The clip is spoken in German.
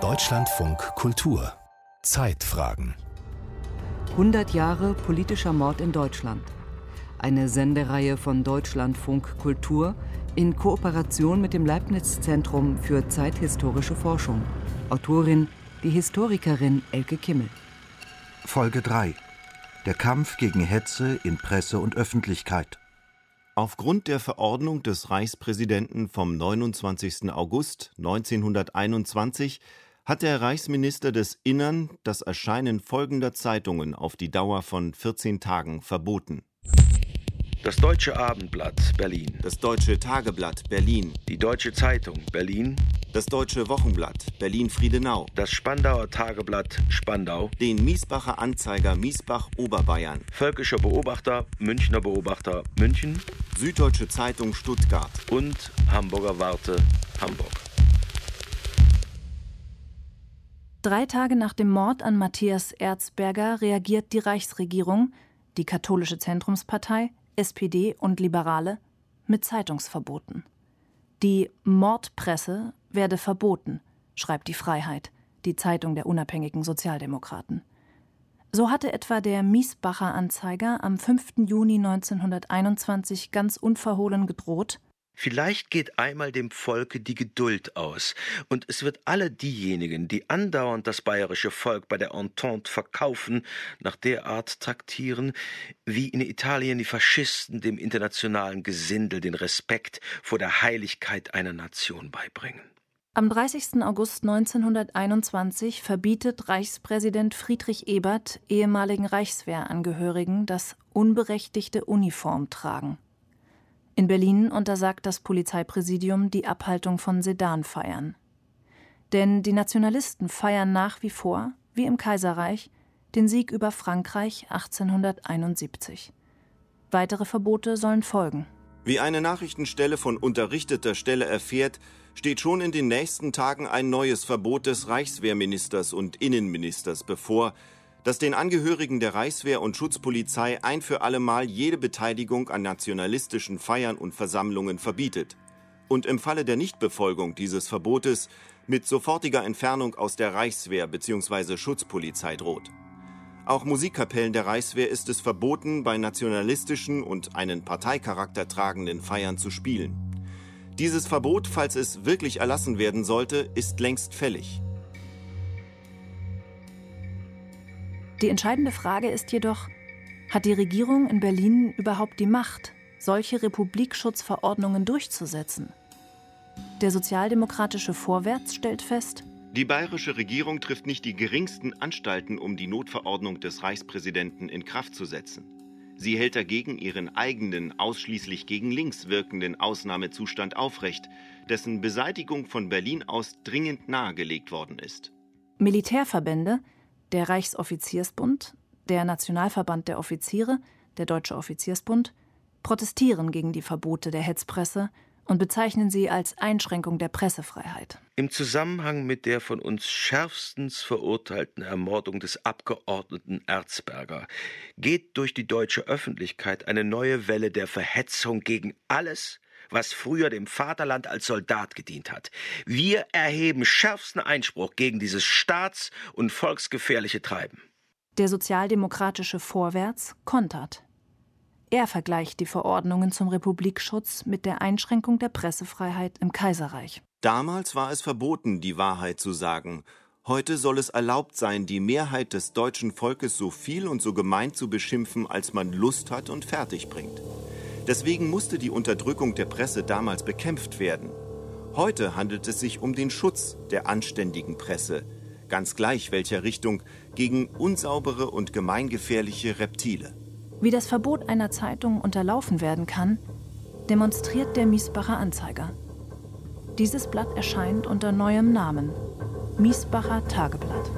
Deutschlandfunk Kultur Zeitfragen 100 Jahre politischer Mord in Deutschland. Eine Sendereihe von Deutschlandfunk Kultur in Kooperation mit dem Leibniz Zentrum für zeithistorische Forschung. Autorin die Historikerin Elke Kimmel. Folge 3 Der Kampf gegen Hetze in Presse und Öffentlichkeit. Aufgrund der Verordnung des Reichspräsidenten vom 29. August 1921 hat der Reichsminister des Innern das Erscheinen folgender Zeitungen auf die Dauer von 14 Tagen verboten. Das Deutsche Abendblatt Berlin. Das Deutsche Tageblatt Berlin. Die Deutsche Zeitung Berlin. Das Deutsche Wochenblatt Berlin-Friedenau. Das Spandauer Tageblatt Spandau. Den Miesbacher Anzeiger Miesbach Oberbayern. Völkischer Beobachter Münchner Beobachter München. Süddeutsche Zeitung Stuttgart. Und Hamburger Warte Hamburg. Drei Tage nach dem Mord an Matthias Erzberger reagiert die Reichsregierung, die katholische Zentrumspartei, SPD und Liberale mit Zeitungsverboten. Die Mordpresse werde verboten, schreibt die Freiheit, die Zeitung der unabhängigen Sozialdemokraten. So hatte etwa der Miesbacher Anzeiger am 5. Juni 1921 ganz unverhohlen gedroht, Vielleicht geht einmal dem Volke die Geduld aus, und es wird alle diejenigen, die andauernd das bayerische Volk bei der Entente verkaufen, nach der Art traktieren, wie in Italien die Faschisten dem internationalen Gesindel den Respekt vor der Heiligkeit einer Nation beibringen. Am 30. August 1921 verbietet Reichspräsident Friedrich Ebert ehemaligen Reichswehrangehörigen das unberechtigte Uniformtragen. In Berlin untersagt das Polizeipräsidium die Abhaltung von Sedanfeiern. Denn die Nationalisten feiern nach wie vor, wie im Kaiserreich, den Sieg über Frankreich 1871. Weitere Verbote sollen folgen. Wie eine Nachrichtenstelle von unterrichteter Stelle erfährt, steht schon in den nächsten Tagen ein neues Verbot des Reichswehrministers und Innenministers bevor, das den Angehörigen der Reichswehr und Schutzpolizei ein für allemal jede Beteiligung an nationalistischen Feiern und Versammlungen verbietet und im Falle der Nichtbefolgung dieses Verbotes mit sofortiger Entfernung aus der Reichswehr bzw. Schutzpolizei droht. Auch Musikkapellen der Reichswehr ist es verboten, bei nationalistischen und einen Parteicharakter tragenden Feiern zu spielen. Dieses Verbot, falls es wirklich erlassen werden sollte, ist längst fällig. Die entscheidende Frage ist jedoch, hat die Regierung in Berlin überhaupt die Macht, solche Republikschutzverordnungen durchzusetzen? Der sozialdemokratische Vorwärts stellt fest, die bayerische Regierung trifft nicht die geringsten Anstalten, um die Notverordnung des Reichspräsidenten in Kraft zu setzen. Sie hält dagegen ihren eigenen, ausschließlich gegen links wirkenden Ausnahmezustand aufrecht, dessen Beseitigung von Berlin aus dringend nahegelegt worden ist. Militärverbände, der Reichsoffiziersbund, der Nationalverband der Offiziere, der Deutsche Offiziersbund, protestieren gegen die Verbote der Hetzpresse und bezeichnen sie als Einschränkung der Pressefreiheit. Im Zusammenhang mit der von uns schärfstens verurteilten Ermordung des Abgeordneten Erzberger geht durch die deutsche Öffentlichkeit eine neue Welle der Verhetzung gegen alles, was früher dem Vaterland als Soldat gedient hat. Wir erheben schärfsten Einspruch gegen dieses staats- und volksgefährliche Treiben. Der sozialdemokratische Vorwärts kontert. Er vergleicht die Verordnungen zum Republikschutz mit der Einschränkung der Pressefreiheit im Kaiserreich. Damals war es verboten, die Wahrheit zu sagen. Heute soll es erlaubt sein, die Mehrheit des deutschen Volkes so viel und so gemein zu beschimpfen, als man Lust hat und fertig bringt. Deswegen musste die Unterdrückung der Presse damals bekämpft werden. Heute handelt es sich um den Schutz der anständigen Presse, ganz gleich welcher Richtung, gegen unsaubere und gemeingefährliche Reptile. Wie das Verbot einer Zeitung unterlaufen werden kann, demonstriert der Miesbacher Anzeiger. Dieses Blatt erscheint unter neuem Namen Miesbacher Tageblatt.